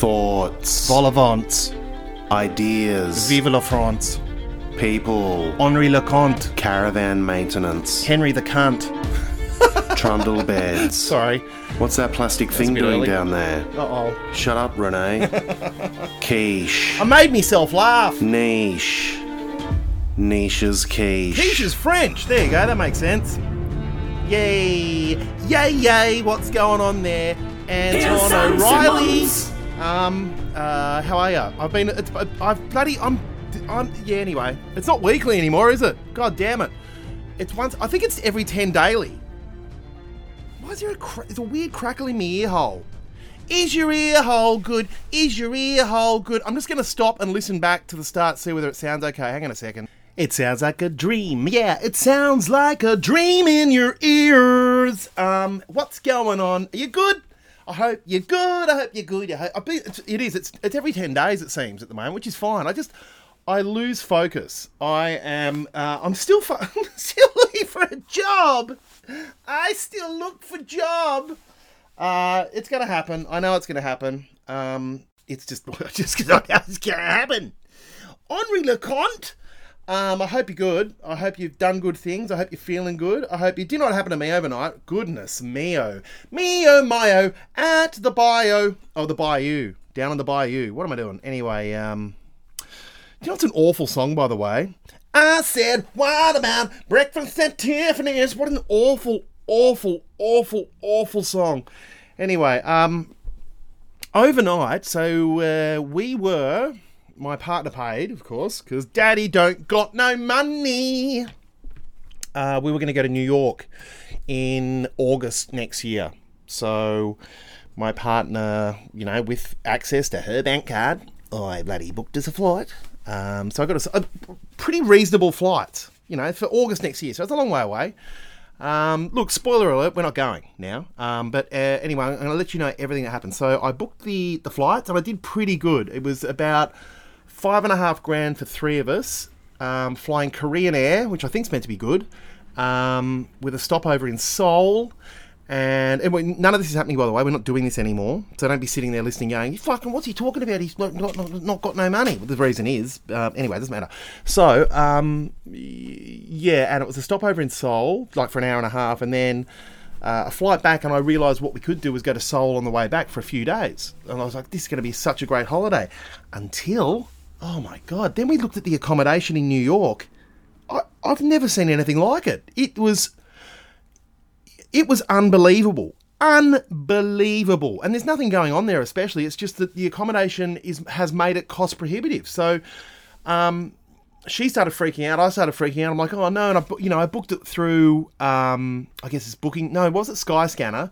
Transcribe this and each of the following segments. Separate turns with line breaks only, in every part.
thoughts,
vol-au-vent.
ideas,
Vive la France.
people,
Henri Leconte.
caravan maintenance,
Henry the cunt.
trundle beds.
Sorry.
What's that plastic thing doing
early.
down there?
Uh oh.
Shut up, Renee. Quiche.
I made myself laugh.
Niche. Niche's quiche.
Quiche is French. There you go. That makes sense. Yay. Yay, yay. What's going on there? Anton O'Reilly. Um, uh, how are you? I've been, it's, I've bloody, I'm, I'm, yeah, anyway. It's not weekly anymore, is it? God damn it. It's once, I think it's every 10 daily. Why is there a, cra- it's a weird crackle in my ear hole? Is your ear hole good? Is your ear hole good? I'm just going to stop and listen back to the start, see whether it sounds okay. Hang on a second. It sounds like a dream. Yeah, it sounds like a dream in your ears. Um, what's going on? Are you good? I hope you're good. I hope you're good. I hope, I be, it's, it is. It's, it's every 10 days, it seems, at the moment, which is fine. I just, I lose focus. I am, uh, I'm still, I'm still looking for a job. I still look for job. Uh, it's gonna happen. I know it's gonna happen. Um, it's just, just gonna, it's gonna happen. Henri Leconte. Um, I hope you're good. I hope you've done good things. I hope you're feeling good. I hope you did not happen to me overnight. Goodness meo. Meo mio at the bio. Oh, the bayou. Down on the bayou. What am I doing? Anyway, um, you know it's an awful song, by the way? I said, what about breakfast at Tiffany's? What an awful, awful, awful, awful song. Anyway, um, overnight, so uh, we were, my partner paid, of course, because daddy don't got no money. Uh, we were going to go to New York in August next year. So my partner, you know, with access to her bank card, I bloody booked us a flight. Um, so I got a, a pretty reasonable flight, you know, for August next year. So it's a long way away. Um, look, spoiler alert, we're not going now. Um, but uh, anyway, I'm going to let you know everything that happened. So I booked the, the flights and I did pretty good. It was about five and a half grand for three of us, um, flying Korean Air, which I think is meant to be good, um, with a stopover in Seoul. And, and none of this is happening, by the way. We're not doing this anymore. So don't be sitting there listening, going, fucking, what's he talking about? He's not, not, not, got no money." Well, the reason is, uh, anyway, doesn't matter. So, um, yeah, and it was a stopover in Seoul, like for an hour and a half, and then uh, a flight back. And I realised what we could do was go to Seoul on the way back for a few days. And I was like, "This is going to be such a great holiday," until, oh my god! Then we looked at the accommodation in New York. I, I've never seen anything like it. It was it was unbelievable. Unbelievable. And there's nothing going on there especially. It's just that the accommodation is has made it cost prohibitive. So um she started freaking out. I started freaking out. I'm like, oh no! And I, you know, I booked it through. Um, I guess it's booking. No, it was it Skyscanner?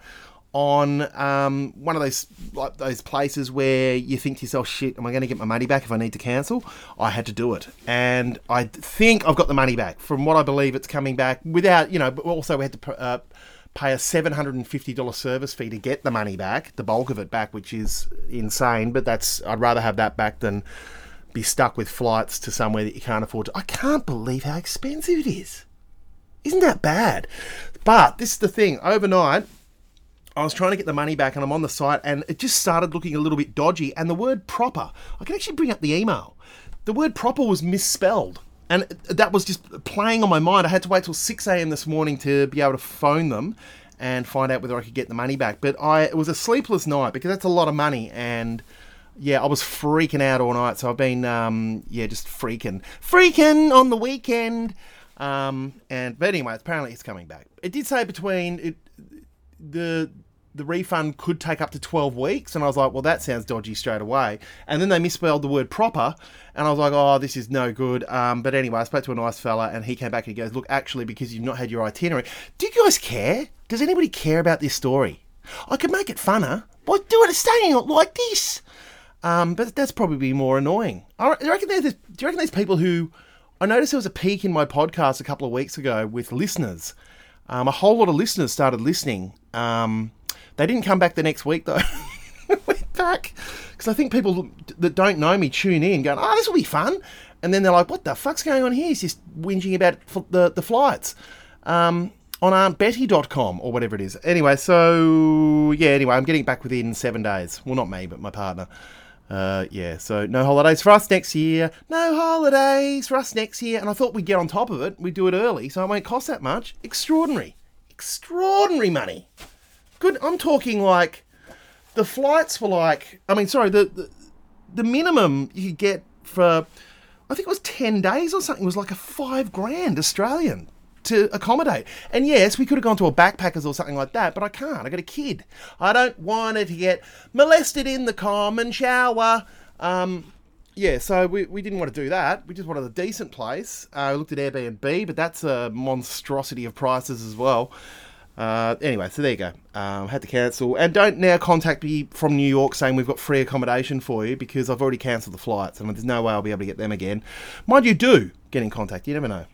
On um, one of those like those places where you think to yourself, "Shit, am I going to get my money back if I need to cancel?" I had to do it, and I think I've got the money back. From what I believe, it's coming back without you know. But also, we had to. Uh, pay a $750 service fee to get the money back, the bulk of it back, which is insane, but that's I'd rather have that back than be stuck with flights to somewhere that you can't afford to. I can't believe how expensive it is. Isn't that bad? But this is the thing, overnight I was trying to get the money back and I'm on the site and it just started looking a little bit dodgy and the word proper, I can actually bring up the email. The word proper was misspelled. And that was just playing on my mind. I had to wait till 6 a.m. this morning to be able to phone them and find out whether I could get the money back. But I it was a sleepless night because that's a lot of money and yeah, I was freaking out all night. So I've been um, yeah, just freaking, freaking on the weekend. Um, and but anyway, apparently it's coming back. It did say between it, the the refund could take up to 12 weeks. And I was like well that sounds dodgy straight away. And then they misspelled the word proper. And I was like oh this is no good. Um, but anyway I spoke to a nice fella and he came back and he goes look actually because you've not had your itinerary do you guys care? Does anybody care about this story? I could make it funner. Why do it? Staying like this. Um, but that's probably more annoying. I reckon there's, do you reckon there's people who I noticed there was a peak in my podcast a couple of weeks ago with listeners. Um, a whole lot of listeners started listening. Um, they didn't come back the next week though. Went back because I think people that don't know me tune in, going, "Oh, this will be fun," and then they're like, "What the fuck's going on here?" He's just whinging about the the flights. Um, on auntbetty.com or whatever it is. Anyway, so yeah, anyway, I'm getting back within seven days. Well, not me, but my partner. Uh, yeah, so no holidays for us next year. No holidays for us next year. And I thought we'd get on top of it. We'd do it early, so it won't cost that much. Extraordinary. Extraordinary money. Good. I'm talking like the flights were like, I mean, sorry, the, the, the minimum you could get for, I think it was 10 days or something, was like a five grand Australian to accommodate. And yes, we could have gone to a backpackers or something like that, but I can't. I got a kid. I don't want her to get molested in the common shower. Um, yeah, so we, we didn't want to do that. We just wanted a decent place. Uh, we looked at Airbnb, but that's a monstrosity of prices as well. Uh, anyway, so there you go. Um, had to cancel. And don't now contact me from New York saying we've got free accommodation for you because I've already cancelled the flights and there's no way I'll be able to get them again. Mind you, do get in contact. You never know.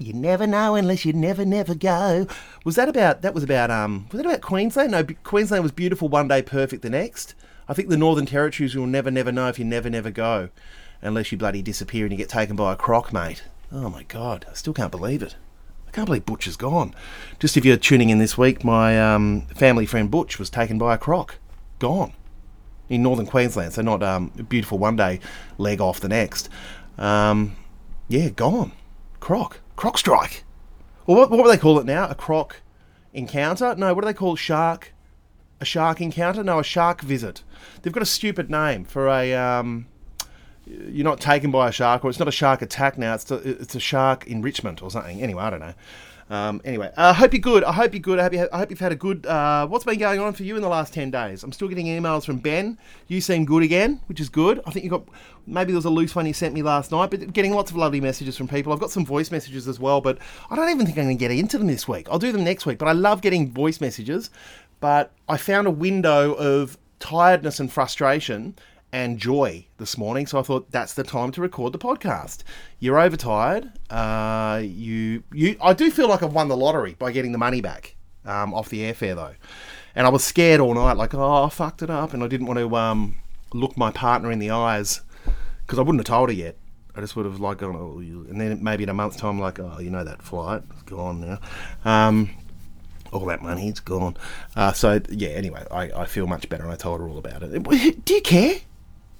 You never know unless you never, never go. Was that about? That was about. Um, was that about Queensland? No, Queensland was beautiful one day, perfect the next. I think the Northern Territories you'll never, never know if you never, never go, unless you bloody disappear and you get taken by a croc, mate. Oh my god, I still can't believe it. Can't believe Butch is gone. Just if you're tuning in this week, my um, family friend Butch was taken by a croc, gone in northern Queensland. So not um, beautiful one day leg off the next. Um, yeah, gone. Croc. Croc strike. Well, what, what would they call it now? A croc encounter? No, what do they call shark? A shark encounter? No, a shark visit. They've got a stupid name for a. Um, you're not taken by a shark, or it's not a shark attack now. It's a, it's a shark enrichment or something. Anyway, I don't know. Um, anyway, I uh, hope you're good. I hope you're good. I hope, you I hope you've had a good. Uh, what's been going on for you in the last ten days? I'm still getting emails from Ben. You seem good again, which is good. I think you got maybe there was a loose one you sent me last night, but getting lots of lovely messages from people. I've got some voice messages as well, but I don't even think I'm going to get into them this week. I'll do them next week. But I love getting voice messages. But I found a window of tiredness and frustration and joy this morning. So I thought that's the time to record the podcast. You're overtired. Uh, you, you. I do feel like I've won the lottery by getting the money back um, off the airfare though, and I was scared all night, like oh I fucked it up, and I didn't want to um, look my partner in the eyes because I wouldn't have told her yet. I just would have like gone, oh, and then maybe in a month's time, like, oh, you know that flight, it's gone now. Um, all that money, it's gone. Uh, so yeah. Anyway, I, I feel much better, and I told her all about it. Do you care?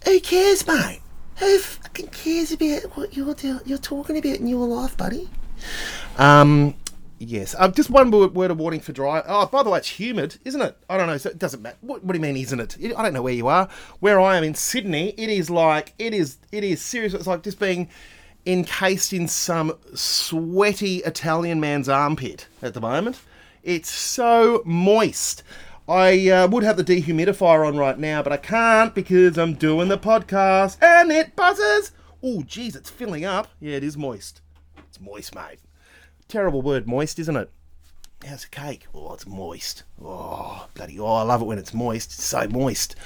Who cares, mate? Who fucking cares about what you're do- you're talking about in your life, buddy? Um, yes. Um, just one word of warning for dry. Oh, by the way, it's humid, isn't it? I don't know. So it doesn't matter. What, what do you mean, isn't it? I don't know where you are. Where I am in Sydney, it is like it is. It is serious. It's like just being encased in some sweaty Italian man's armpit at the moment. It's so moist. I uh, would have the dehumidifier on right now, but I can't because I'm doing the podcast and it buzzes. Oh, geez, it's filling up. Yeah, it is moist. It's moist, mate. Terrible word, moist, isn't it? How's a cake? Oh, it's moist. Oh, bloody, oh, I love it when it's moist. It's so moist.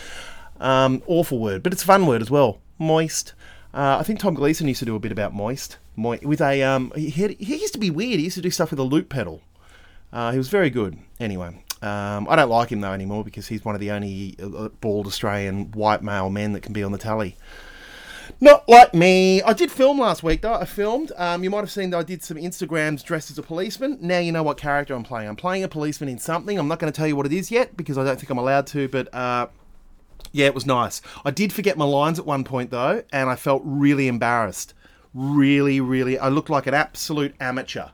Um, awful word, but it's a fun word as well. Moist. Uh, I think Tom Gleeson used to do a bit about moist. Mo- with a um, he, had, he used to be weird. He used to do stuff with a loop pedal. Uh, he was very good. Anyway, um, I don't like him though anymore because he's one of the only uh, bald Australian white male men that can be on the tally. Not like me. I did film last week though. I filmed. Um, you might have seen that I did some Instagrams dressed as a policeman. Now you know what character I'm playing. I'm playing a policeman in something. I'm not going to tell you what it is yet because I don't think I'm allowed to. But uh, yeah, it was nice. I did forget my lines at one point though, and I felt really embarrassed. Really, really. I looked like an absolute amateur.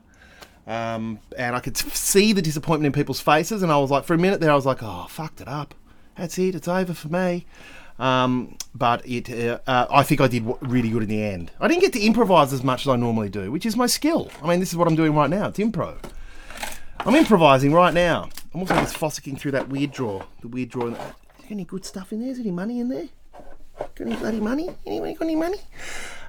Um, and I could see the disappointment in people's faces, and I was like, for a minute there, I was like, oh, fucked it up. That's it. It's over for me. Um, but it, uh, uh, I think I did really good in the end. I didn't get to improvise as much as I normally do, which is my skill. I mean, this is what I'm doing right now. It's improv. I'm improvising right now. I'm also just fossicking through that weird drawer. The weird drawer. Is there any good stuff in there? Is there any money in there? Got any bloody money? Anyone got any money?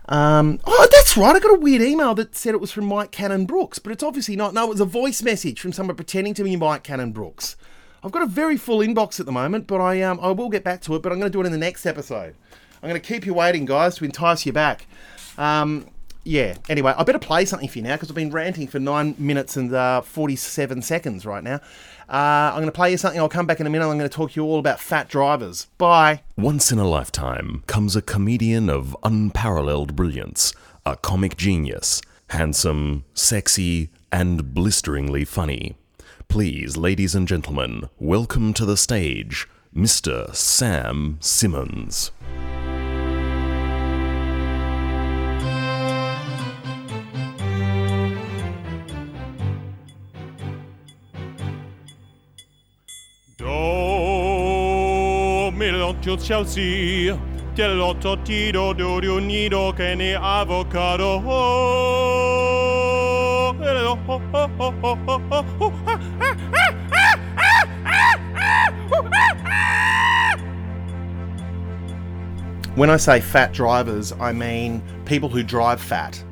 Um, oh, that's right. I got a weird email that said it was from Mike Cannon Brooks, but it's obviously not. No, it was a voice message from someone pretending to be Mike Cannon Brooks. I've got a very full inbox at the moment, but I um I will get back to it. But I'm going to do it in the next episode. I'm going to keep you waiting, guys, to entice you back. Um, yeah. Anyway, I better play something for you now because I've been ranting for nine minutes and uh, 47 seconds right now. Uh, I'm going to play you something. I'll come back in a minute. I'm going to talk to you all about fat drivers. Bye.
Once in a lifetime comes a comedian of unparalleled brilliance, a comic genius, handsome, sexy, and blisteringly funny. Please, ladies and gentlemen, welcome to the stage, Mr. Sam Simmons.
Oh, ah, ah, ah, ah, ah, ah, oh, ah, ah.
When I say fat drivers, I mean people who drive fat.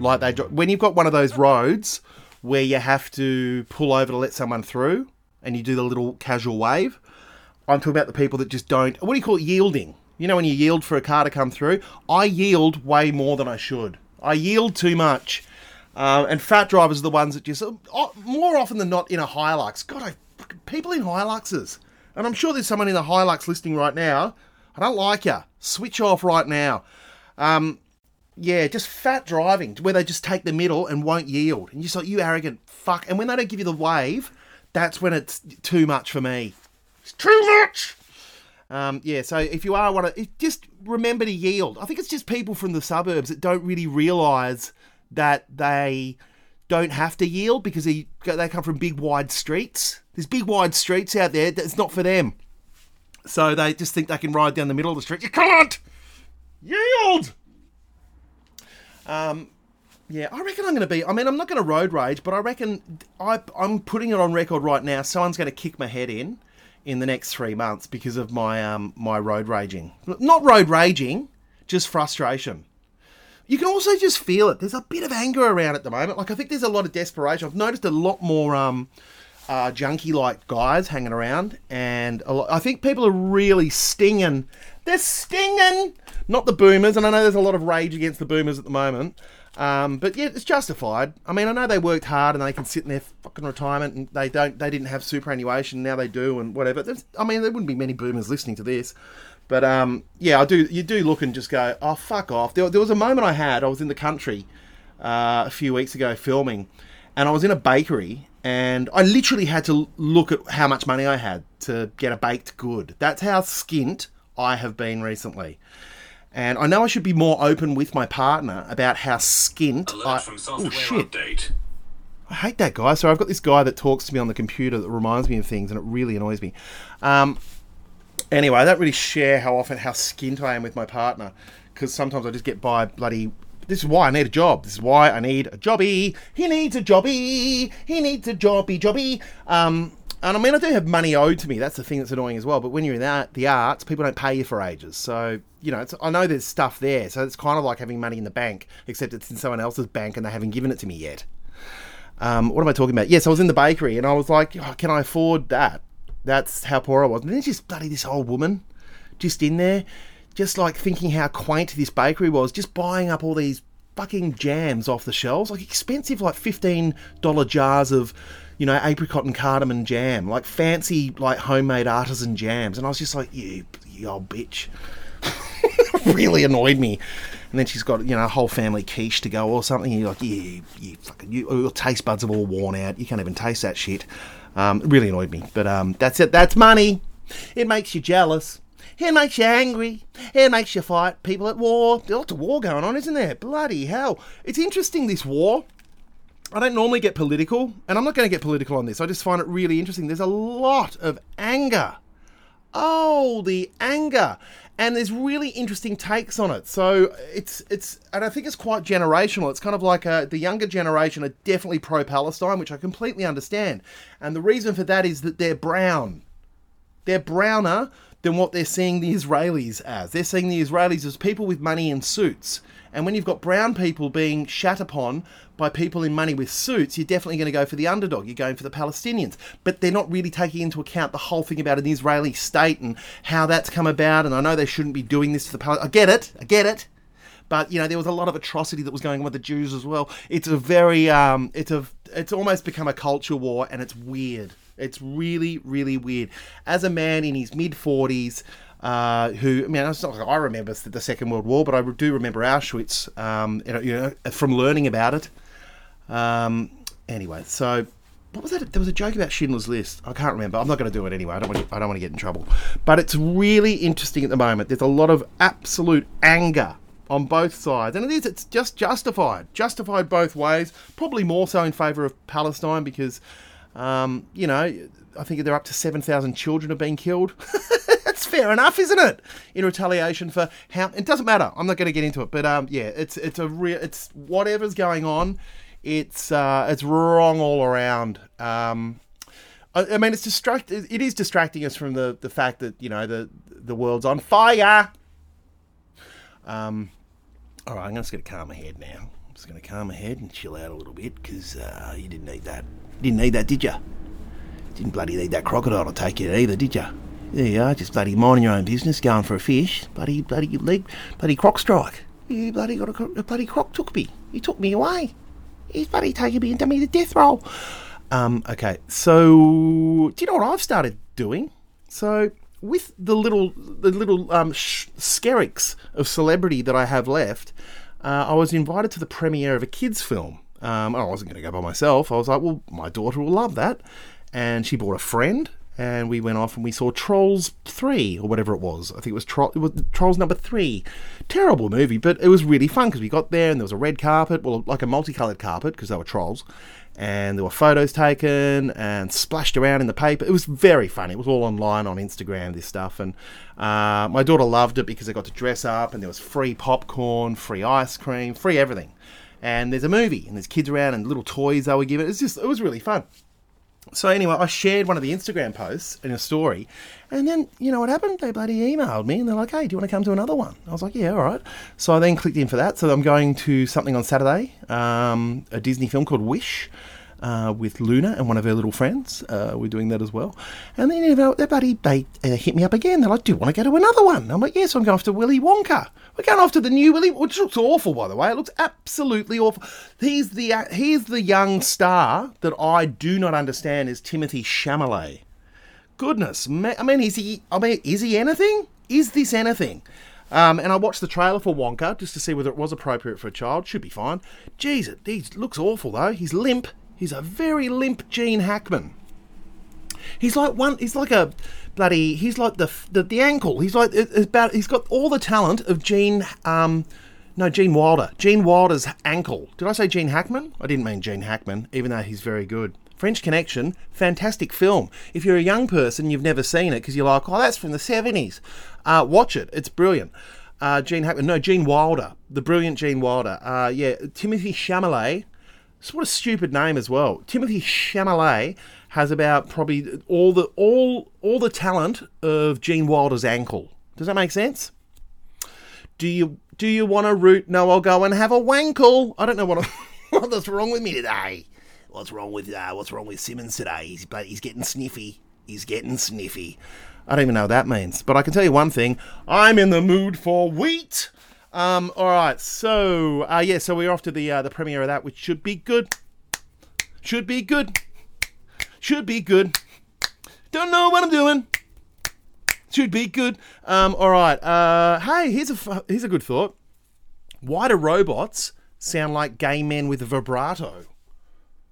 Like they, when you've got one of those roads where you have to pull over to let someone through, and you do the little casual wave. I'm talking about the people that just don't. What do you call it? Yielding. You know when you yield for a car to come through. I yield way more than I should. I yield too much. Um, and fat drivers are the ones that just oh, more often than not in a Hilux. God, I people in Hiluxes, and I'm sure there's someone in the Hilux listening right now. I don't like you. Switch off right now. Um, yeah, just fat driving where they just take the middle and won't yield, and you're just like you arrogant fuck. And when they don't give you the wave, that's when it's too much for me. It's too much. Um, yeah, so if you are one of, just remember to yield. I think it's just people from the suburbs that don't really realise that they don't have to yield because they they come from big wide streets. There's big wide streets out there that's not for them. So they just think they can ride down the middle of the street. You can't yield. Um, yeah, I reckon I'm going to be. I mean, I'm not going to road rage, but I reckon I, I'm putting it on record right now. Someone's going to kick my head in in the next three months because of my um my road raging. Not road raging, just frustration. You can also just feel it. There's a bit of anger around at the moment. Like I think there's a lot of desperation. I've noticed a lot more um uh, junkie like guys hanging around, and lot, I think people are really stinging. They're stinging, not the boomers. And I know there's a lot of rage against the boomers at the moment. Um, but yeah, it's justified. I mean, I know they worked hard and they can sit in their fucking retirement and they don't, they didn't have superannuation. Now they do and whatever. There's, I mean, there wouldn't be many boomers listening to this. But um, yeah, I do. You do look and just go, oh fuck off. There, there was a moment I had. I was in the country uh, a few weeks ago filming, and I was in a bakery, and I literally had to look at how much money I had to get a baked good. That's how skint I have been recently. And I know I should be more open with my partner about how skint I. Oh shit! I hate that guy. So I've got this guy that talks to me on the computer that reminds me of things, and it really annoys me. Um, anyway, I don't really share how often how skint I am with my partner because sometimes I just get by bloody. This is why I need a job. This is why I need a jobby. He needs a jobby. He needs a jobby, jobby. Um, and I mean, I do have money owed to me. That's the thing that's annoying as well. But when you're in the, the arts, people don't pay you for ages. So, you know, I know there's stuff there. So it's kind of like having money in the bank, except it's in someone else's bank and they haven't given it to me yet. Um, what am I talking about? Yes, I was in the bakery and I was like, oh, can I afford that? That's how poor I was. And then just bloody this old woman just in there, just like thinking how quaint this bakery was, just buying up all these fucking jams off the shelves, like expensive, like $15 jars of, you know, apricot and cardamom jam, like fancy, like homemade artisan jams. And I was just like, you, you old bitch. really annoyed me. And then she's got, you know, a whole family quiche to go or something. You're like, yeah, you fucking, you, your taste buds have all worn out. You can't even taste that shit. Um, it really annoyed me. But um, that's it. That's money. It makes you jealous. It makes you angry. It makes you fight people at war. There's lots of war going on, isn't there? Bloody hell. It's interesting, this war. I don't normally get political, and I'm not going to get political on this. I just find it really interesting. There's a lot of anger. Oh, the anger. And there's really interesting takes on it. So it's it's and I think it's quite generational. It's kind of like uh the younger generation are definitely pro Palestine, which I completely understand. And the reason for that is that they're brown. They're browner than what they're seeing the Israelis as. They're seeing the Israelis as people with money in suits. And when you've got brown people being shat upon by people in money with suits, you're definitely going to go for the underdog. You're going for the Palestinians. But they're not really taking into account the whole thing about an Israeli state and how that's come about. And I know they shouldn't be doing this to the Palestinians. I get it. I get it. But you know there was a lot of atrocity that was going on with the Jews as well. It's a very, um, it's a, it's almost become a culture war, and it's weird. It's really, really weird. As a man in his mid forties, uh, who I mean, it's not like I remember the Second World War, but I do remember Auschwitz. Um, you know, from learning about it. Um, anyway, so what was that? There was a joke about Schindler's List. I can't remember. I'm not going to do it anyway. I don't want to, I don't want to get in trouble. But it's really interesting at the moment. There's a lot of absolute anger on both sides, and it is. It's just justified, justified both ways. Probably more so in favour of Palestine because, um, you know, I think they're up to seven thousand children have been killed. That's fair enough, isn't it? In retaliation for how it doesn't matter. I'm not going to get into it, but um, yeah, it's it's a real it's whatever's going on. It's uh, it's wrong all around. Um, I, I mean, it's distract. It is distracting us from the, the fact that you know the the world's on fire. Um, all right, I'm just going to calm my head now. I'm just going to calm my head and chill out a little bit because uh, you didn't need that. Didn't need that, did you? Didn't bloody need that crocodile to take you either, did you? There you are, just bloody minding your own business, going for a fish. Bloody, bloody leg, bloody croc strike. You bloody got a, a bloody croc took me. He took me away. He's bloody taking me done me the death roll. Um, okay, so do you know what I've started doing? So with the little the little um, sh- skerricks of celebrity that I have left, uh, I was invited to the premiere of a kids' film. Um, I wasn't going to go by myself. I was like, well, my daughter will love that, and she brought a friend, and we went off and we saw Trolls Three or whatever it was. I think it was, Tro- it was Trolls Number Three. Terrible movie, but it was really fun because we got there and there was a red carpet, well, like a multicolored carpet because they were trolls, and there were photos taken and splashed around in the paper. It was very funny. It was all online on Instagram, this stuff, and uh, my daughter loved it because they got to dress up and there was free popcorn, free ice cream, free everything. And there's a movie and there's kids around and little toys they were given. It's just it was really fun. So anyway, I shared one of the Instagram posts in a story, and then you know what happened? They bloody emailed me and they're like, "Hey, do you want to come to another one?" I was like, "Yeah, all right." So I then clicked in for that. So I'm going to something on Saturday, um, a Disney film called Wish. Uh, with Luna and one of her little friends, uh, we're doing that as well. And then know, they they uh, hit me up again. They're like, "Do you want to go to another one?" I'm like, "Yes, I'm going off to Willy Wonka." We're going off to the new Willy, which looks awful, by the way. It looks absolutely awful. He's the uh, he's the young star that I do not understand is Timothy Chalamet. Goodness, I mean, is he? I mean, is he anything? Is this anything? Um, and I watched the trailer for Wonka just to see whether it was appropriate for a child. Should be fine. Jeez, it he looks awful though. He's limp. He's a very limp Gene Hackman. He's like one. He's like a bloody. He's like the the, the ankle. He's like about. He's got all the talent of Gene. Um, no, Gene Wilder. Gene Wilder's ankle. Did I say Gene Hackman? I didn't mean Gene Hackman, even though he's very good. French Connection, fantastic film. If you're a young person, you've never seen it because you're like, oh, that's from the 70s. Uh, watch it. It's brilliant. Uh, Gene Hackman. No, Gene Wilder. The brilliant Gene Wilder. Uh, yeah, Timothy Chalamet. It's what a stupid name as well. Timothy Chalamet has about probably all the all all the talent of Gene Wilder's ankle. Does that make sense? Do you do you want to root? No, I'll go and have a wankle. I don't know what what's wrong with me today. What's wrong with uh, what's wrong with Simmons today? He's but he's getting sniffy. He's getting sniffy. I don't even know what that means, but I can tell you one thing: I'm in the mood for wheat. Um, all right, so uh, yeah, so we're off to the uh, the premiere of that, which should be good. Should be good. Should be good. Don't know what I'm doing. Should be good. Um, all right. Uh, hey, here's a here's a good thought. Why do robots sound like gay men with vibrato?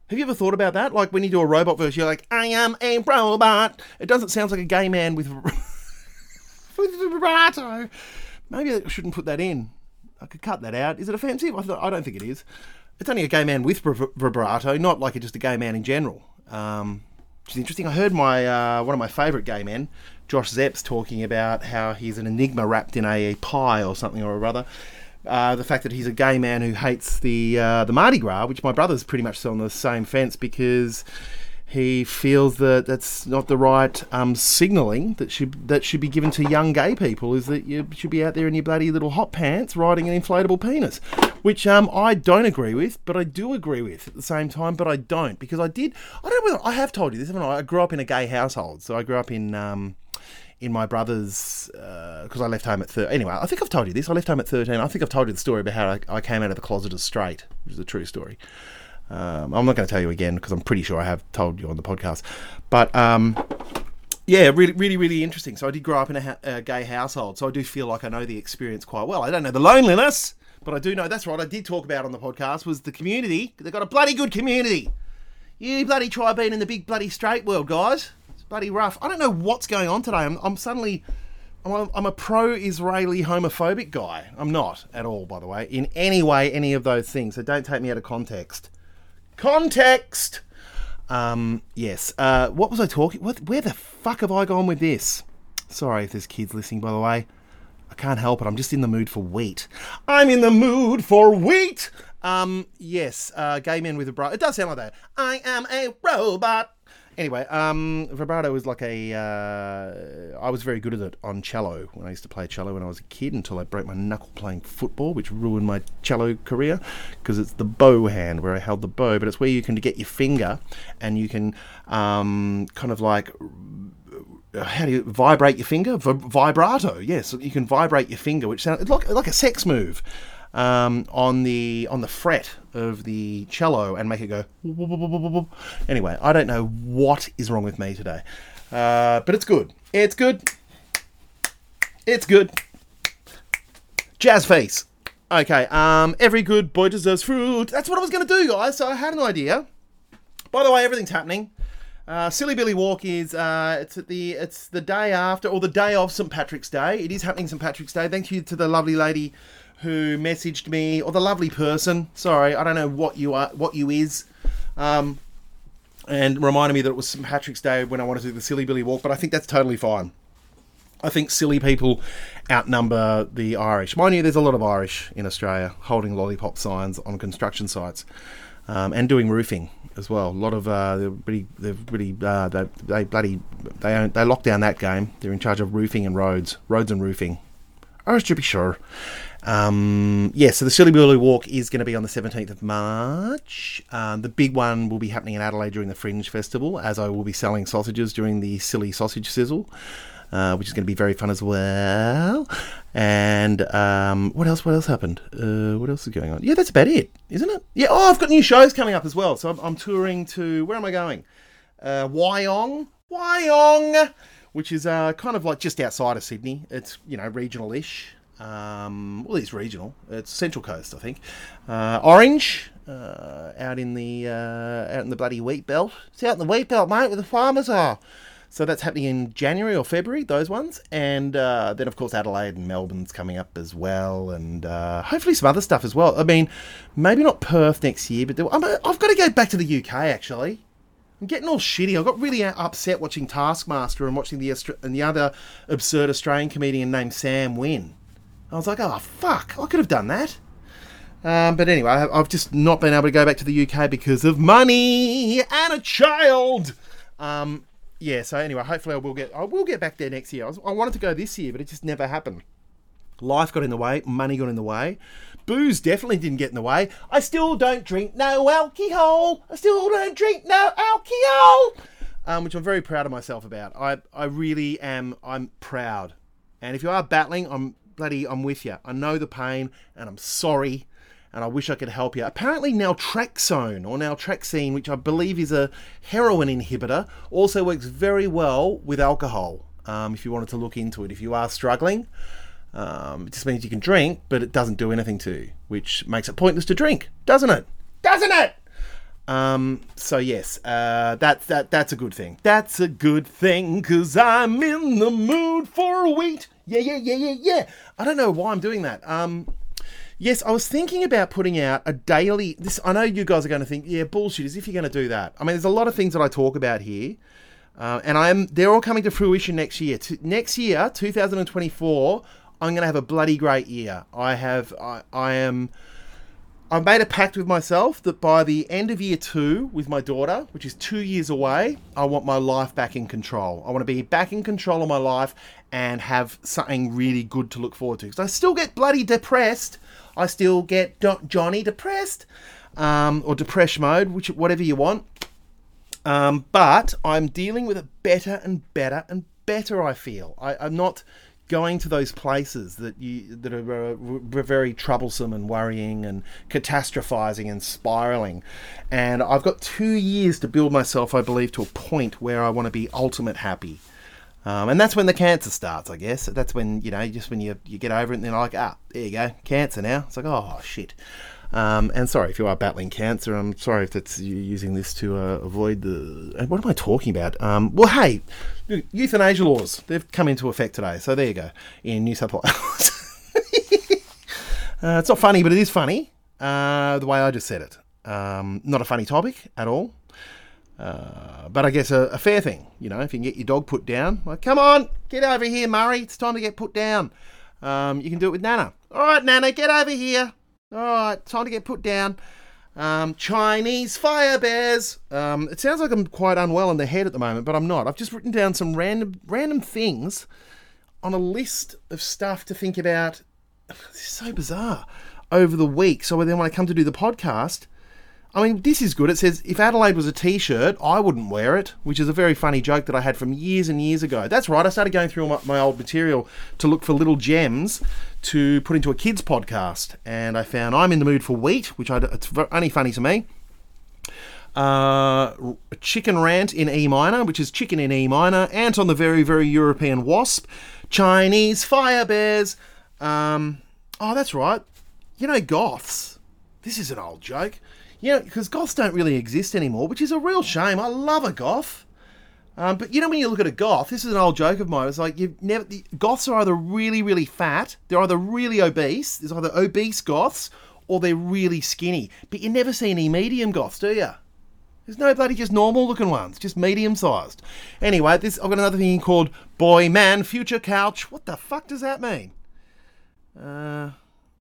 Have you ever thought about that? Like when you do a robot verse, you're like, "I am a robot." It doesn't sound like a gay man with with vibrato. Maybe I shouldn't put that in. I could cut that out. Is it offensive? I, th- I don't think it is. It's only a gay man with vibrato, not like just a gay man in general. Um, which is interesting. I heard my uh, one of my favourite gay men, Josh Zepps, talking about how he's an enigma wrapped in a pie or something or other. Uh, the fact that he's a gay man who hates the uh, the Mardi Gras, which my brother's pretty much on the same fence because he feels that that's not the right um, signalling that should that should be given to young gay people. Is that you should be out there in your bloody little hot pants riding an inflatable penis, which um, I don't agree with, but I do agree with at the same time. But I don't because I did. I don't I have told you this. Haven't I? I grew up in a gay household, so I grew up in. Um, in my brother's because I left home at thir- anyway. I think I've told you this. I left home at thirteen. I think I've told you the story about how I, I came out of the closet as straight, which is a true story. Um, I'm not going to tell you again because I'm pretty sure I have told you on the podcast. But um, yeah, really, really, really interesting. So I did grow up in a, ha- a gay household, so I do feel like I know the experience quite well. I don't know the loneliness, but I do know. That's right. I did talk about on the podcast was the community. They've got a bloody good community. You bloody try being in the big bloody straight world, guys. It's bloody rough. I don't know what's going on today. I'm, I'm suddenly. I'm a, I'm a pro-Israeli homophobic guy. I'm not at all, by the way, in any way, any of those things. So don't take me out of context. Context. Um, yes. Uh, what was I talking? What? Where the fuck have I gone with this? Sorry if there's kids listening, by the way. I can't help it. I'm just in the mood for wheat. I'm in the mood for wheat. Um, yes. Uh, gay men with vibrato. It does sound like that. I am a robot. Anyway, um, vibrato was like a. Uh, I was very good at it on cello when I used to play cello when I was a kid until I broke my knuckle playing football, which ruined my cello career because it's the bow hand where I held the bow, but it's where you can get your finger and you can um, kind of like how do you vibrate your finger? Vibrato, yes. You can vibrate your finger, which sounds like like a sex move um, on the on the fret of the cello and make it go. Anyway, I don't know what is wrong with me today, uh, but it's good. It's good. It's good. Jazz face. Okay. Um, every good boy deserves fruit. That's what I was going to do, guys. So I had an idea. By the way, everything's happening. Uh, Silly Billy Walk is uh, it's at the it's the day after or the day of St Patrick's Day. It is happening St Patrick's Day. Thank you to the lovely lady who messaged me or the lovely person. Sorry, I don't know what you are, what you is, um, and reminded me that it was St Patrick's Day when I wanted to do the Silly Billy Walk. But I think that's totally fine. I think silly people outnumber the Irish. Mind you, there's a lot of Irish in Australia holding lollipop signs on construction sites um, and doing roofing as well. A lot of uh, they're pretty, they're pretty, uh, they, they bloody, they own, they lock down that game. They're in charge of roofing and roads, roads and roofing. Irish to be sure. Um, yeah, so the Silly Billy Walk is going to be on the 17th of March. Um, the big one will be happening in Adelaide during the Fringe Festival, as I will be selling sausages during the Silly Sausage Sizzle. Uh, which is going to be very fun as well. And um, what else? What else happened? Uh, what else is going on? Yeah, that's about it, isn't it? Yeah. Oh, I've got new shows coming up as well. So I'm, I'm touring to where am I going? Uh, Wyong, Wyong, which is uh, kind of like just outside of Sydney. It's you know regional-ish. Um, well, it's regional. It's Central Coast, I think. Uh, Orange, uh, out in the uh, out in the bloody wheat belt. It's out in the wheat belt, mate, where the farmers are. So that's happening in January or February, those ones. And uh, then, of course, Adelaide and Melbourne's coming up as well. And uh, hopefully some other stuff as well. I mean, maybe not Perth next year, but I'm, I've got to go back to the UK, actually. I'm getting all shitty. I got really upset watching Taskmaster and watching the, and the other absurd Australian comedian named Sam win. I was like, oh, fuck, I could have done that. Um, but anyway, I- I've just not been able to go back to the UK because of money and a child. Um, yeah, so anyway, hopefully I will get I will get back there next year. I, was, I wanted to go this year, but it just never happened. Life got in the way, money got in the way. Booze definitely didn't get in the way. I still don't drink no alcohol. I still don't drink no alcohol. Um, which I'm very proud of myself about. I, I really am. I'm proud. And if you are battling, I'm bloody. I'm with you. I know the pain, and I'm sorry and I wish I could help you. Apparently, naltrexone or naltrexone, which I believe is a heroin inhibitor, also works very well with alcohol. Um, if you wanted to look into it, if you are struggling, um, it just means you can drink, but it doesn't do anything to you, which makes it pointless to drink, doesn't it? Doesn't it? Um, so yes, uh, that that that's a good thing. That's a good thing, cause I'm in the mood for a wheat. Yeah, yeah, yeah, yeah, yeah. I don't know why I'm doing that. Um, Yes, I was thinking about putting out a daily. This I know you guys are going to think, yeah, bullshit. As if you're going to do that. I mean, there's a lot of things that I talk about here, uh, and I am. They're all coming to fruition next year. Next year, 2024, I'm going to have a bloody great year. I have. I, I am. I've made a pact with myself that by the end of year two with my daughter, which is two years away, I want my life back in control. I want to be back in control of my life and have something really good to look forward to. Because I still get bloody depressed. I still get Johnny depressed um, or depression mode, which whatever you want. Um, but I'm dealing with it better and better and better. I feel I, I'm not going to those places that you that are very troublesome and worrying and catastrophizing and spiraling. And i've got two years to build myself i believe to a point where i want to be ultimate happy. Um, and that's when the cancer starts i guess. That's when you know just when you you get over it and then like ah there you go cancer now. It's like oh shit Um, and sorry if you are battling cancer. I'm sorry if that's you using this to uh, avoid the. What am I talking about? Um, well, hey, euthanasia laws they've come into effect today. So there you go in New South Wales. uh, it's not funny, but it is funny. Uh, the way I just said it. Um, not a funny topic at all. Uh, but I guess a, a fair thing, you know, if you can get your dog put down, like, come on, get over here, Murray, it's time to get put down. Um, you can do it with Nana. All right, Nana, get over here. All right, time to get put down. Um, Chinese fire bears. Um, it sounds like I'm quite unwell in the head at the moment, but I'm not. I've just written down some random random things on a list of stuff to think about. This is so bizarre. Over the week, so then when I come to do the podcast, I mean, this is good. It says if Adelaide was a T-shirt, I wouldn't wear it, which is a very funny joke that I had from years and years ago. That's right. I started going through my, my old material to look for little gems to put into a kids podcast, and I found I'm in the mood for wheat, which I, it's only funny to me. Uh, chicken rant in E minor, which is chicken in E minor. Ant on the very very European wasp. Chinese fire bears. Um, oh, that's right. You know, goths. This is an old joke. You know, because goths don't really exist anymore, which is a real shame. I love a goth. Um, but you know, when you look at a goth, this is an old joke of mine. It's like you've never. The, goths are either really, really fat, they're either really obese. There's either obese goths or they're really skinny. But you never see any medium goths, do you? There's no bloody just normal looking ones, just medium sized. Anyway, this I've got another thing called boy man future couch. What the fuck does that mean? Uh,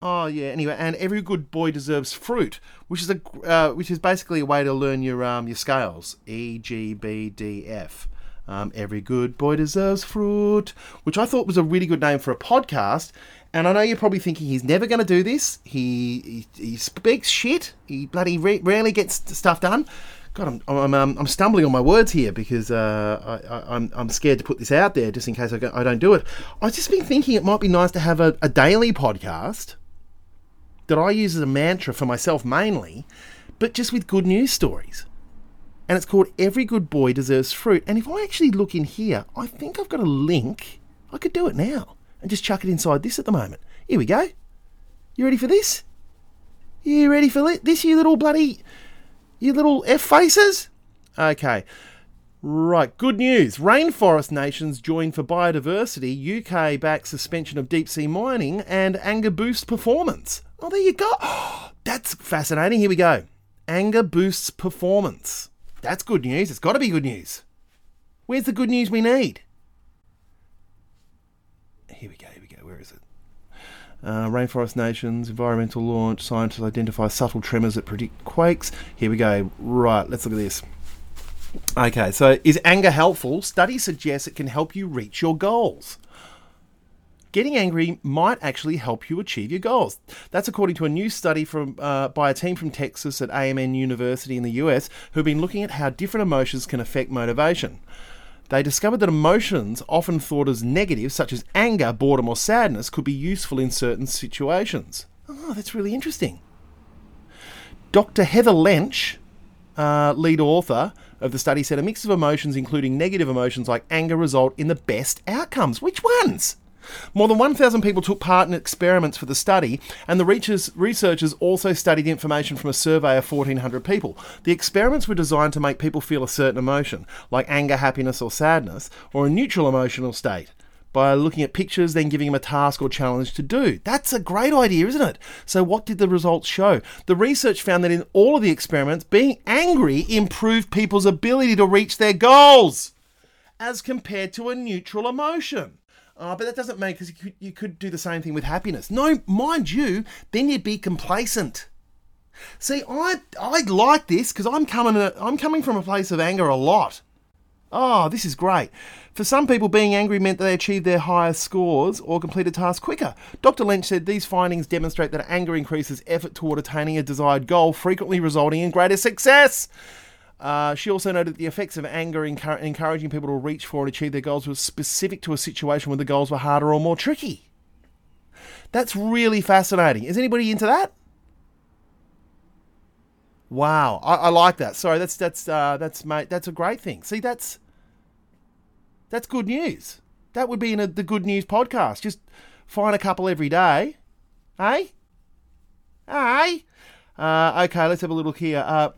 oh yeah. Anyway, and every good boy deserves fruit, which is a uh, which is basically a way to learn your um your scales. E G B D F. Um, every good boy deserves fruit, which I thought was a really good name for a podcast. And I know you're probably thinking he's never going to do this. He, he he speaks shit. He bloody re- rarely gets stuff done. God, I'm I'm, um, I'm stumbling on my words here because uh, I, I, I'm I'm scared to put this out there just in case I, go, I don't do it. I've just been thinking it might be nice to have a, a daily podcast that I use as a mantra for myself mainly, but just with good news stories. And it's called Every Good Boy Deserves Fruit. And if I actually look in here, I think I've got a link. I could do it now and just chuck it inside this at the moment. Here we go. You ready for this? You ready for li- this, you little bloody, you little F faces? Okay. Right, good news. Rainforest nations join for biodiversity. UK backs suspension of deep sea mining and anger boosts performance. Oh, there you go. That's fascinating. Here we go. Anger boosts performance. That's good news. It's got to be good news. Where's the good news we need? Here we go. Here we go. Where is it? Uh, rainforest nations, environmental launch, scientists identify subtle tremors that predict quakes. Here we go. Right, let's look at this. Okay, so is anger helpful? Studies suggest it can help you reach your goals. Getting angry might actually help you achieve your goals. That's according to a new study from uh, by a team from Texas A&M University in the US who've been looking at how different emotions can affect motivation. They discovered that emotions, often thought as negative, such as anger, boredom, or sadness, could be useful in certain situations. Oh, that's really interesting. Dr. Heather Lench, uh, lead author of the study, said a mix of emotions, including negative emotions like anger, result in the best outcomes. Which ones? More than 1,000 people took part in experiments for the study, and the researchers, also studied information from a survey of 1,400 people. The experiments were designed to make people feel a certain emotion, like anger, happiness, or sadness, or a neutral emotional state. By looking at pictures, then giving them a task or challenge to do. That's a great idea, isn't it? So, what did the results show? The research found that in all of the experiments, being angry improved people's ability to reach their goals as compared to a neutral emotion. Uh, but that doesn't mean because you could, you could do the same thing with happiness. No, mind you, then you'd be complacent. See, I I like this because I'm coming I'm coming from a place of anger a lot. Oh, this is great. For some people, being angry meant that they achieved their highest scores or completed tasks quicker. Dr. Lench said these findings demonstrate that anger increases effort toward attaining a desired goal, frequently resulting in greater success. Uh, she also noted the effects of anger encour- encouraging people to reach for and achieve their goals was specific to a situation where the goals were harder or more tricky. That's really fascinating. Is anybody into that? Wow, I, I like that. Sorry, that's that's uh, that's mate. That's a great thing. See, that's that's good news. That would be in a, the good news podcast. Just find a couple every day, eh? Aye. Uh, okay, let's have a little look here.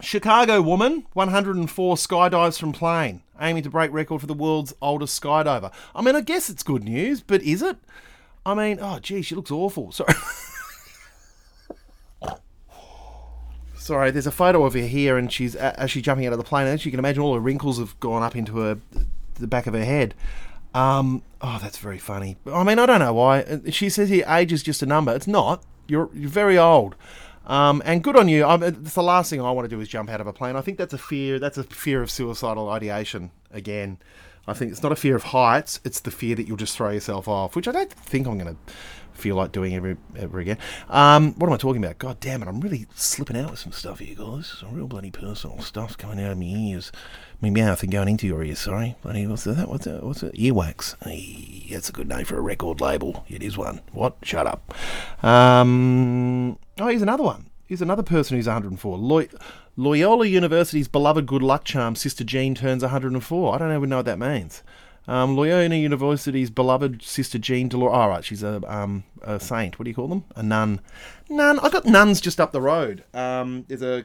Chicago woman, 104 skydives from plane, aiming to break record for the world's oldest skydiver. I mean, I guess it's good news, but is it? I mean, oh, gee, she looks awful. Sorry. Sorry, there's a photo of her here, and she's as she's jumping out of the plane. And as you can imagine, all her wrinkles have gone up into her the back of her head. Um, oh, that's very funny. I mean, I don't know why. She says here age is just a number. It's not. You're you're very old. Um, and good on you. I'm, it's the last thing I want to do is jump out of a plane. I think that's a fear. That's a fear of suicidal ideation. Again, I think it's not a fear of heights. It's the fear that you'll just throw yourself off, which I don't think I'm going to feel like doing ever ever again. Um, what am I talking about? God damn it! I'm really slipping out with some stuff here, guys. Some real bloody personal stuff's coming out of my ears. My mouth and going into your ears. Sorry, bloody what's that? What's that? What's? Earwax. Hey, that's a good name for a record label. It is one. What? Shut up. Um, oh, here's another one. Here's another person who's 104. Loy- Loyola University's beloved good luck charm, Sister Jean, turns 104. I don't even know what that means. Um, Loyola University's beloved Sister Jean Delors. Oh, right, she's a, um, a saint. What do you call them? A nun. Nun. I've got nuns just up the road. Um, there's a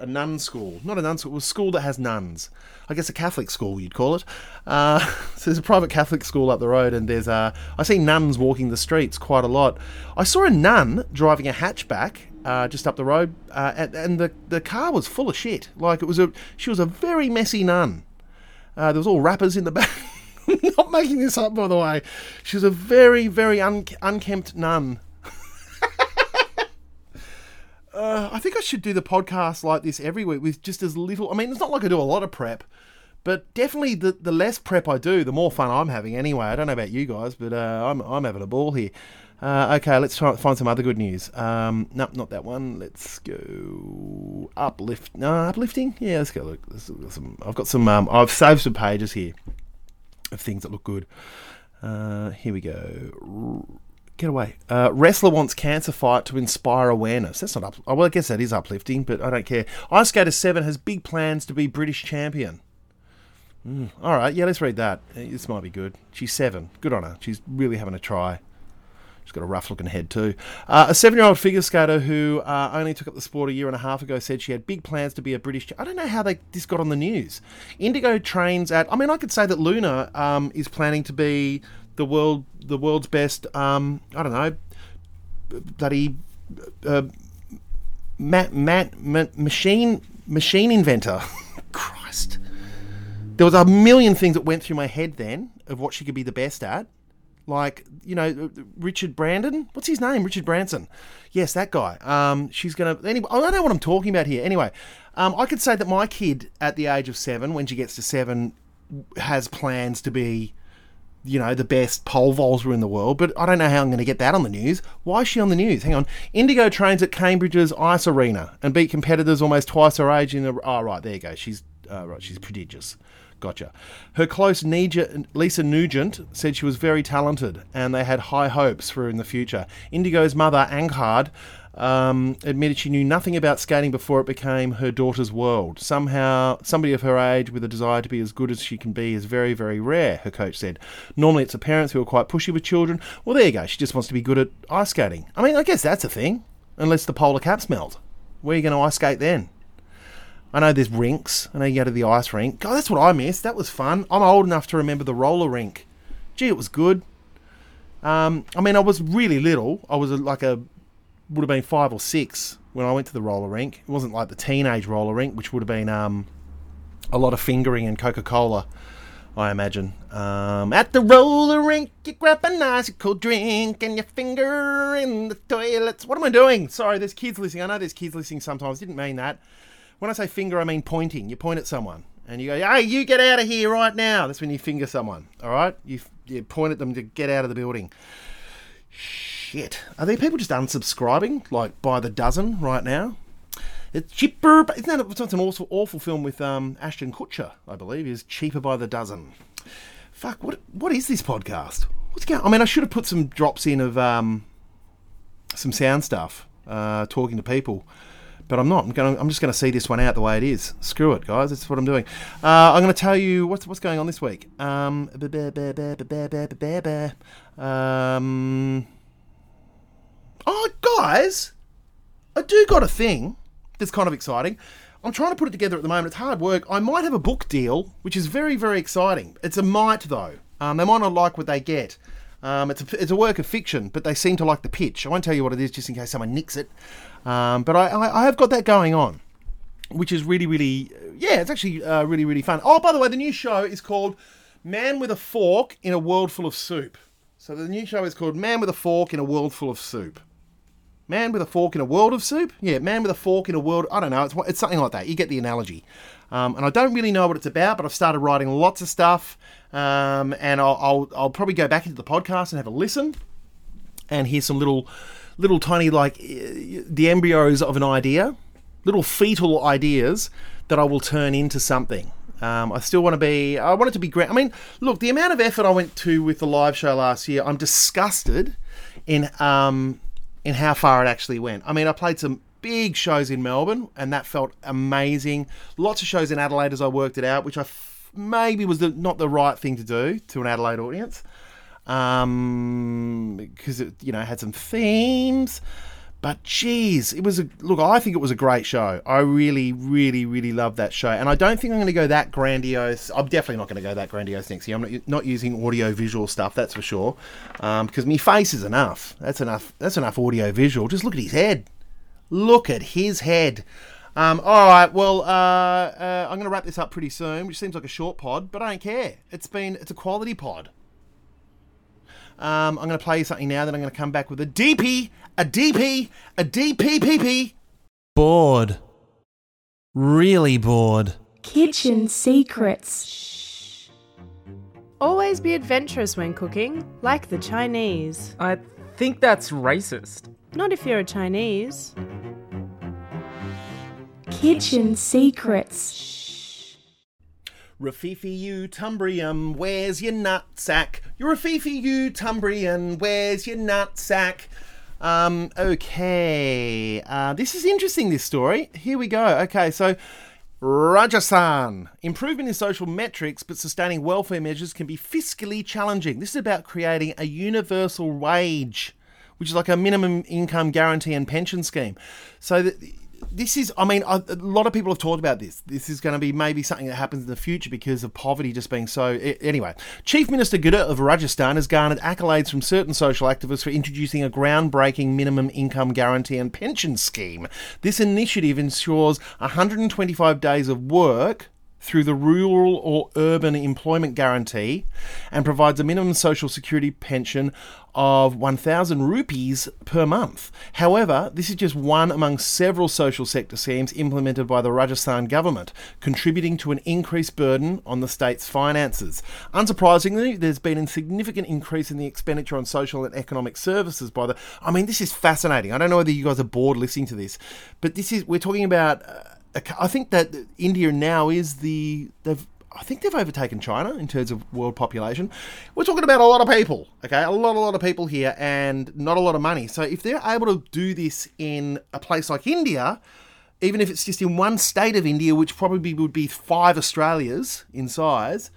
a nun school, not a nun school, a school that has nuns. I guess a Catholic school you'd call it. Uh, so there's a private Catholic school up the road, and there's uh, I see nuns walking the streets quite a lot. I saw a nun driving a hatchback uh, just up the road, uh, and, and the the car was full of shit. Like it was a she was a very messy nun. Uh, there was all wrappers in the back. not making this up, by the way. She was a very, very un- unkempt nun. Uh, I think I should do the podcast like this every week with just as little. I mean, it's not like I do a lot of prep, but definitely the, the less prep I do, the more fun I'm having anyway. I don't know about you guys, but uh, I'm, I'm having a ball here. Uh, okay, let's try find some other good news. Um, no, not that one. Let's go uplift. No, uplifting. Yeah, let's go. Look, let's look some, I've got some. Um, I've saved some pages here of things that look good. Uh, here we go. Get away. Uh, wrestler wants cancer fight to inspire awareness. That's not up. oh, Well, I guess that is uplifting, but I don't care. Ice Skater Seven has big plans to be British champion. Mm, all right, yeah, let's read that. This might be good. She's seven. Good on her. She's really having a try. She's got a rough looking head too. Uh, a seven year old figure skater who uh, only took up the sport a year and a half ago said she had big plans to be a British. I don't know how they this got on the news. Indigo trains at. I mean, I could say that Luna um, is planning to be the world the world's best. Um, I don't know, bloody uh, ma- ma- ma- machine machine inventor. Christ. There was a million things that went through my head then of what she could be the best at like you know Richard Brandon. What's his name? Richard Branson. Yes, that guy. Um, she's gonna. Anyway, I don't know what I'm talking about here. Anyway, um, I could say that my kid at the age of seven, when she gets to seven, has plans to be, you know, the best pole vaulter in the world. But I don't know how I'm going to get that on the news. Why is she on the news? Hang on. Indigo trains at Cambridge's Ice Arena and beat competitors almost twice her age in the. Oh right, there you go. She's uh, right. She's prodigious. Gotcha. Her close Lisa Nugent said she was very talented and they had high hopes for her in the future. Indigo's mother, Angharad, um, admitted she knew nothing about skating before it became her daughter's world. Somehow, somebody of her age with a desire to be as good as she can be is very, very rare, her coach said. Normally, it's the parents who are quite pushy with children. Well, there you go. She just wants to be good at ice skating. I mean, I guess that's a thing, unless the polar caps melt. Where are you going to ice skate then? I know there's rinks. I know you go to the ice rink. God, that's what I missed. That was fun. I'm old enough to remember the roller rink. Gee, it was good. Um, I mean, I was really little. I was like a would have been five or six when I went to the roller rink. It wasn't like the teenage roller rink, which would have been um, a lot of fingering and Coca Cola. I imagine. Um, at the roller rink, you grab a nice cold drink and your finger in the toilets. What am I doing? Sorry, there's kids listening. I know there's kids listening sometimes. Didn't mean that. When I say finger, I mean pointing. You point at someone and you go, hey, you get out of here right now. That's when you finger someone, all right? You, you point at them to get out of the building. Shit. Are there people just unsubscribing, like by the dozen right now? It's cheaper. Isn't that it's an awful, awful film with um, Ashton Kutcher, I believe, is cheaper by the dozen. Fuck, what what is this podcast? What's going I mean, I should have put some drops in of um, some sound stuff, uh, talking to people but I'm not. I'm going. I'm just going to see this one out the way it is. Screw it, guys. That's what I'm doing. Uh, I'm going to tell you what's what's going on this week. Um, um, oh, guys, I do got a thing that's kind of exciting. I'm trying to put it together at the moment. It's hard work. I might have a book deal, which is very, very exciting. It's a might, though. Um, they might not like what they get. Um, it's, a, it's a work of fiction, but they seem to like the pitch. I won't tell you what it is just in case someone nicks it. Um, but I, I, I have got that going on, which is really, really, yeah, it's actually uh, really, really fun. Oh, by the way, the new show is called Man with a Fork in a World Full of Soup. So the new show is called Man with a Fork in a World Full of Soup. Man with a fork in a world of soup? Yeah, man with a fork in a world. I don't know. It's, it's something like that. You get the analogy. Um, and I don't really know what it's about, but I've started writing lots of stuff. Um, and I'll, I'll, I'll probably go back into the podcast and have a listen and hear some little, little tiny, like, uh, the embryos of an idea, little fetal ideas that I will turn into something. Um, I still want to be. I want it to be great. I mean, look, the amount of effort I went to with the live show last year, I'm disgusted in um, in how far it actually went. I mean, I played some big shows in Melbourne, and that felt amazing. Lots of shows in Adelaide as I worked it out, which I f- maybe was the, not the right thing to do to an Adelaide audience, um, because it you know had some themes. But geez, it was a look. I think it was a great show. I really, really, really loved that show, and I don't think I'm going to go that grandiose. I'm definitely not going to go that grandiose next year. I'm not, not using audio visual stuff, that's for sure, um, because my face is enough. That's enough. That's enough audio visual. Just look at his head. Look at his head. Um, all right, well, uh, uh, I'm going to wrap this up pretty soon, which seems like a short pod, but I don't care. It's been it's a quality pod. Um, I'm going to play you something now. Then I'm going to come back with a DP, a DP, a DPPP.
Bored. Really bored.
Kitchen secrets.
Always be adventurous when cooking, like the Chinese.
I think that's racist.
Not if you're a Chinese.
Kitchen secrets.
Rafifi you Tumbrium, where's your nutsack? You're Rafifi you Tumbrium, where's your nutsack? Um, okay, uh, this is interesting, this story. Here we go. Okay, so Rajasthan. Improvement in social metrics but sustaining welfare measures can be fiscally challenging. This is about creating a universal wage, which is like a minimum income guarantee and pension scheme. So that this is, I mean, a, lot of people have talked about this. This is going to be maybe something that happens in the future because of poverty just being so. Anyway, Chief Minister Gurut of Rajasthan has garnered accolades from certain social activists for introducing a groundbreaking minimum income guarantee and pension scheme. This initiative ensures 125 days of work through the rural or urban employment guarantee and provides a minimum social security pension of 1000 rupees per month. However, this is just one among several social sector schemes implemented by the Rajasthan government, contributing to an increased burden on the state's finances. Unsurprisingly, there's been a significant increase in the expenditure on social and economic services by the I mean, this is fascinating. I don't know whether you guys are bored listening to this, but this is we're talking about uh, I think that India now is the they've I think they've overtaken China in terms of world population. We're talking about a lot of people, okay? A lot, a lot of people here, and not a lot of money. So if they're able to do this in a place like India, even if it's just in one state of India, which probably would be five Australias in size,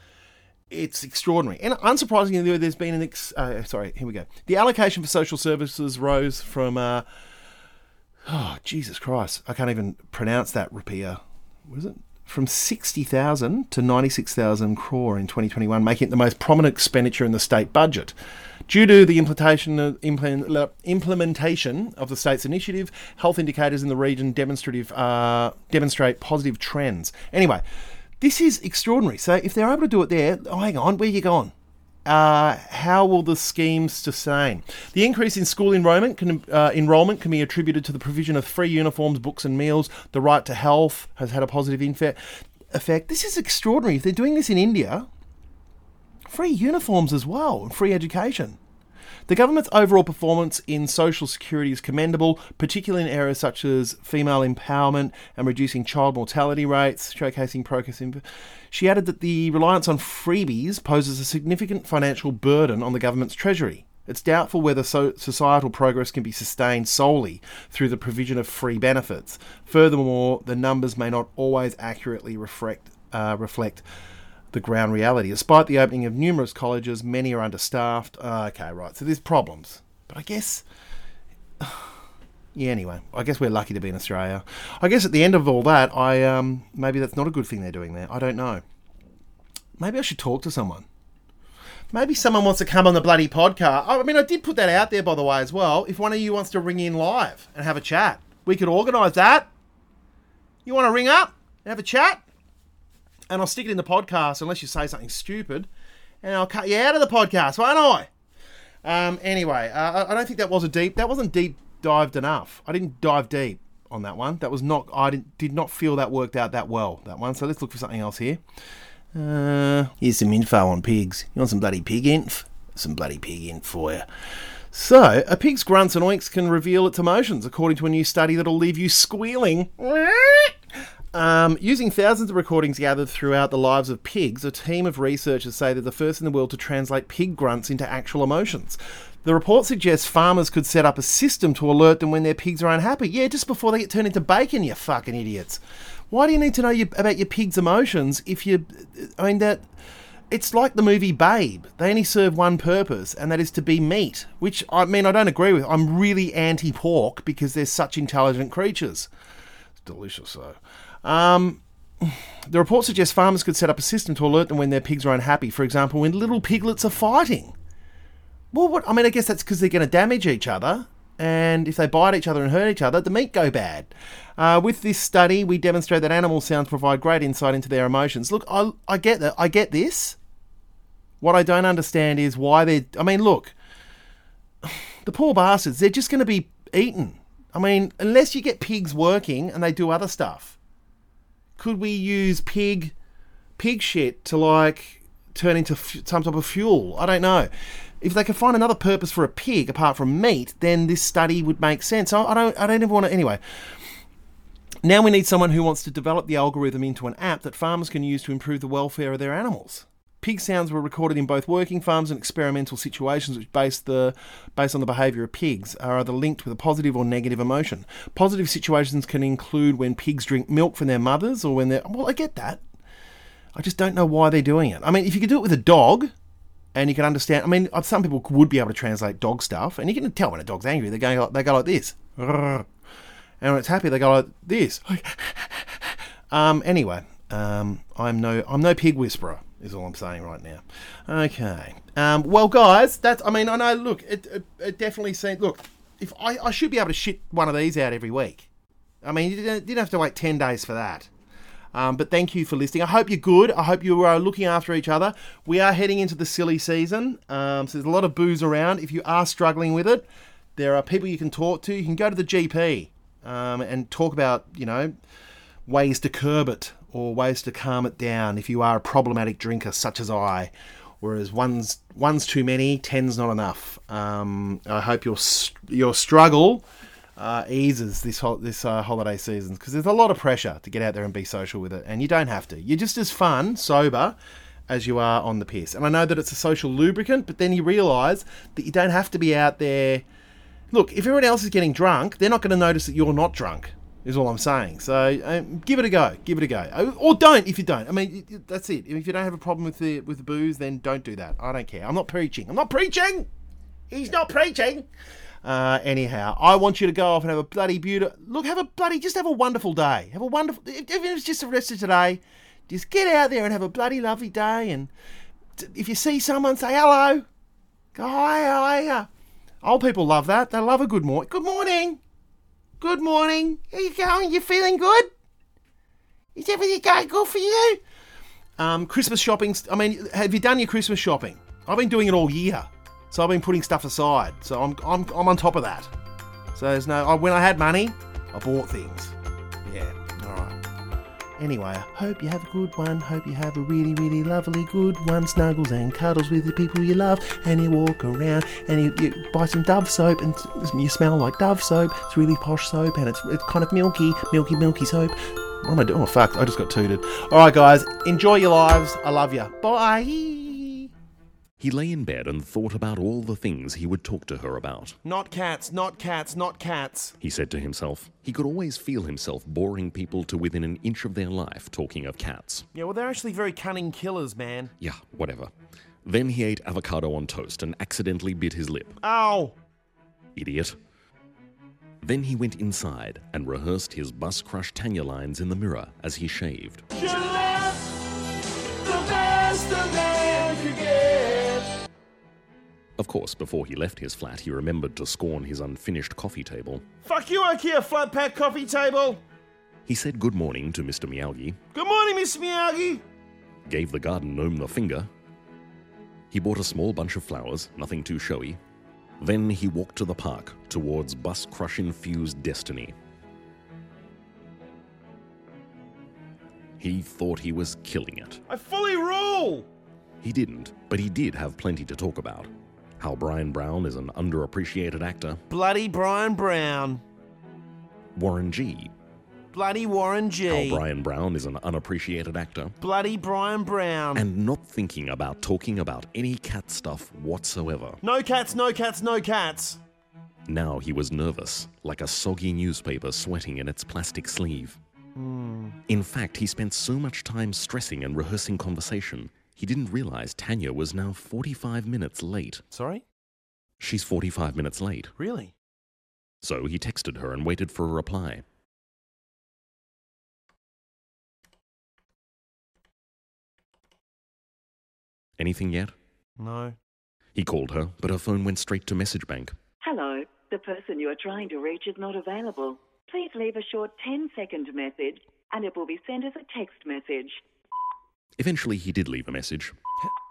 it's extraordinary. And unsurprisingly, there's been an ex- uh, sorry, here we go. The allocation for social services rose from uh, oh Jesus Christ, I can't even pronounce that rupiah. What is it? From 60,000 to 96,000 crore in 2021, making it the most prominent expenditure in the state budget. Due to the implementation of, implementation of the state's initiative, health indicators in the region demonstrative, uh, demonstrate positive trends. Anyway, this is extraordinary. So if they're able to do it there, oh, hang on, where are you going? Uh, how will the schemes sustain? The increase in school enrollment can, uh, enrollment can be attributed to the provision of free uniforms, books, and meals. The right to health has had a positive effect. This is extraordinary. If they're doing this in India, free uniforms as well, free education. The government's overall performance in social security is commendable, particularly in areas such as female empowerment and reducing child mortality rates, showcasing progress in. She added that the reliance on freebies poses a significant financial burden on the government's treasury. It's doubtful whether so- societal progress can be sustained solely through the provision of free benefits. Furthermore, the numbers may not always accurately reflect, uh, reflect the ground reality. Despite the opening of numerous colleges, many are understaffed. Uh, okay, right. So there's problems. But I guess Yeah, anyway, I guess we're lucky to be in Australia. I guess at the end of all that, I um, maybe that's not a good thing they're doing there. I don't know. Maybe I should talk to someone. Maybe someone wants to come on the bloody podcast. I mean, I did put that out there, by the way, as well. If one of you wants to ring in live and have a chat, we could organise that. You want to ring up and have a chat? And I'll stick it in the podcast unless you say something stupid. And I'll cut you out of the podcast, won't I? Um, anyway, uh, I- don't think that was a deep. That wasn't deep dived enough. I didn't dive deep on that one. That was not. I didn't, did not feel that worked out that well. That one. So let's look for something else here. Uh, here's some info on pigs. You want some bloody pig inf? Some bloody pig inf for you. So, a pig's grunts and oinks can reveal its emotions, according to a new study that'll leave you squealing. Um, using thousands of recordings gathered throughout the lives of pigs, a team of researchers say they're the first in the world to translate pig grunts into actual emotions. The report suggests farmers could set up a system to alert them when their pigs are unhappy. Yeah, just before they get turned into bacon, you fucking idiots. Why do you need to know about your pig's emotions if you. I mean, that. It's like the movie Babe. They only serve one purpose, and that is to be meat. Which, I mean, I don't agree with. I'm really anti pork because they're such intelligent creatures. It's delicious, though. Um, the report suggests farmers could set up a system to alert them when their pigs are unhappy. For example, when little piglets are fighting. Well, what I mean, I guess that's because they're going to damage each other, and if they bite each other and hurt each other, the meat go bad. Uh, with this study, we demonstrate that animal sounds provide great insight into their emotions. Look, I, I get that. I get this. What I don't understand is why they're. I mean, look, the poor bastards. They're just going to be eaten. I mean, unless you get pigs working and they do other stuff could we use pig pig shit to like turn into f- some type of fuel? I don't know. If they could find another purpose for a pig apart from meat, then this study would make sense. I, I don't. I don't even want to. Anyway. Now we need someone who wants to develop the algorithm into an app that farmers can use to improve the welfare of their animals. Pig sounds were recorded in both working farms and experimental situations, which based the based on the behaviour of pigs are either linked with a positive or negative emotion. Positive situations can include when pigs drink milk from their mothers, or when they're well, I get that. I just don't know why they're doing it. I mean, if you could do it with a dog, and you can understand. I mean, some people would be able to translate dog stuff, and you can tell when a dog's angry. They go, they go like this, and when it's happy, they go like this. um. Anyway, um, I'm no, I'm no pig whisperer. Is all I'm saying right now. Okay. Um. Well, guys, that's. I mean, I know. Look, it, it, it definitely seems. Look, if I, I should be able to shit one of these out every week. I mean, you didn't, didn't have to wait ten days for that. Um, but thank you for listening. I hope you're good. I hope you are looking after each other. We are heading into the silly season, um, so there's a lot of booze around. If you are struggling with it, there are people you can talk to. You can go to the GP um, and talk about, you know, ways to curb it or ways to calm it down if you are a problematic drinker such as I. Whereas one's one's too many, ten's not enough. Um, I hope your your struggle uh, eases this ho- this uh, holiday season because there's a lot of pressure to get out there and be social with it, and you don't have to. You're just as fun sober as you are on the piss. And I know that it's a social lubricant, but then you realise that you don't have to be out there. Look, if everyone else is getting drunk, they're not going to notice that you're not drunk. Is all I'm saying. So um, give it a go. Give it a go, Uh, or don't if you don't. I mean, that's it. If you don't have a problem with the with the booze, then don't do that. I don't care. I'm not preaching. I'm not preaching. He's not preaching. Uh, anyhow, I want you to go off and have a bloody beautiful look. Have a bloody just have a wonderful day. Have a wonderful. If if it's just the rest of today, just get out there and have a bloody lovely day. And if you see someone, say hello. Go hi, how? Old people love that. They love a good morning. Good morning. Good morning. How you going? You feeling good? Is everything going good for you? Um, Christmas shopping. I mean, have you done your Christmas shopping? I've been doing it all year, so I've been putting stuff aside. So I'm I'm I'm on top of that. So there's no. I, when I had money, I bought things. Anyway, I hope you have a good one. Hope you have a really, really lovely good one. Snuggles and cuddles with the people you love, and you walk around and you, you buy some Dove soap, and you smell like Dove soap. It's really posh soap, and it's it's kind of milky, milky, milky soap. What am I doing? Oh fuck! I just got tooted. All right, guys, enjoy your lives. I love you. Bye.
He lay in bed and thought about all the things he would talk to her about.
Not cats. Not cats. Not cats.
He said to himself. He could always feel himself boring people to within an inch of their life talking of cats.
Yeah, well, they're actually very cunning killers, man.
Yeah, whatever. Then he ate avocado on toast and accidentally bit his lip.
Ow.
Idiot. Then he went inside and rehearsed his bus crush Tanya lines in the mirror as he shaved. Of course, before he left his flat, he remembered to scorn his unfinished coffee table.
Fuck you, IKEA flat pack coffee table.
He said good morning to Mr. Miyagi,
Good morning, Miss Miyagi.
gave the garden gnome the finger. He bought a small bunch of flowers, nothing too showy. Then he walked to the park towards bus crush infused destiny. He thought he was killing it.
I fully rule.
He didn't, but he did have plenty to talk about. How Bryan Brown is an underappreciated actor,
Bloody Bryan Brown.
Warren G.
Bloody Warren
How
G.
Bryan Brown is an unappreciated actor,
Bloody Bryan Brown.
and not thinking about talking about any cat stuff whatsoever.
no cats, no cats, no cats.
Now he was nervous, like a soggy newspaper sweating in its plastic sleeve. Hmm. In fact, he spent so much time stressing and rehearsing conversation, he didn't realize Tanya was now 45 minutes late.
Sorry?
She's 45 minutes late.
Really?
So he texted her and waited for a reply. Anything yet?
No.
He called her, but her phone went straight to message bank.
Hello, the person you are trying to reach is not available. Please leave a short 10 second message and it will be sent as a text message.
Eventually, he did leave a message.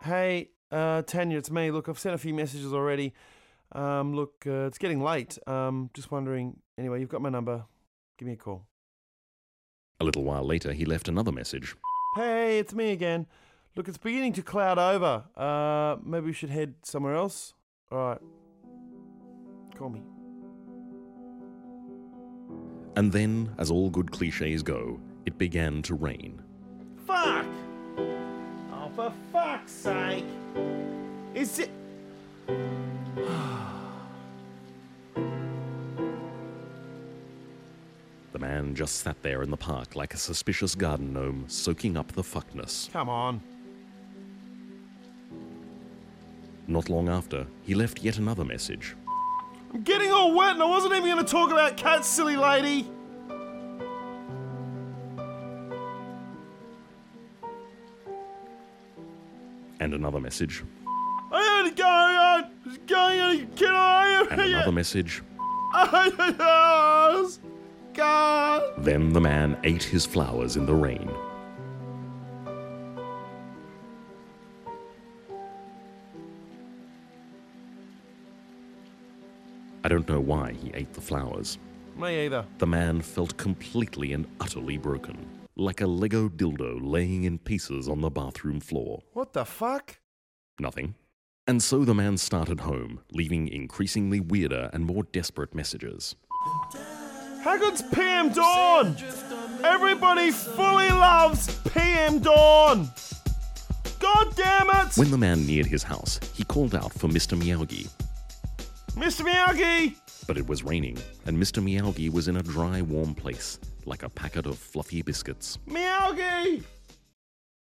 Hey, uh, Tanya, it's me. Look, I've sent a few messages already. Um, look, uh, it's getting late. Um, just wondering. Anyway, you've got my number. Give me a call.
A little while later, he left another message.
Hey, it's me again. Look, it's beginning to cloud over. Uh, maybe we should head somewhere else. All right. Call me.
And then, as all good cliches go, it began to rain.
For fuck's sake! Is it?
The man just sat there in the park like a suspicious garden gnome, soaking up the fuckness.
Come on.
Not long after, he left yet another message.
I'm getting all wet and I wasn't even going to talk about cats, silly lady!
And another message.
I had to go on! Going on! Can I?
And another message.
God!
Then the man ate his flowers in the rain. I don't know why he ate the flowers.
Me either.
The man felt completely and utterly broken, like a Lego dildo laying in pieces on the bathroom floor.
What the fuck?
Nothing. And so the man started home, leaving increasingly weirder and more desperate messages.
How good's PM Dawn? Everybody fully loves PM Dawn! God damn it!
When the man neared his house, he called out for Mr. Miyagi.
Mr. Miyagi!
But it was raining, and Mr. Miyagi was in a dry, warm place, like a packet of fluffy biscuits.
Miyagi!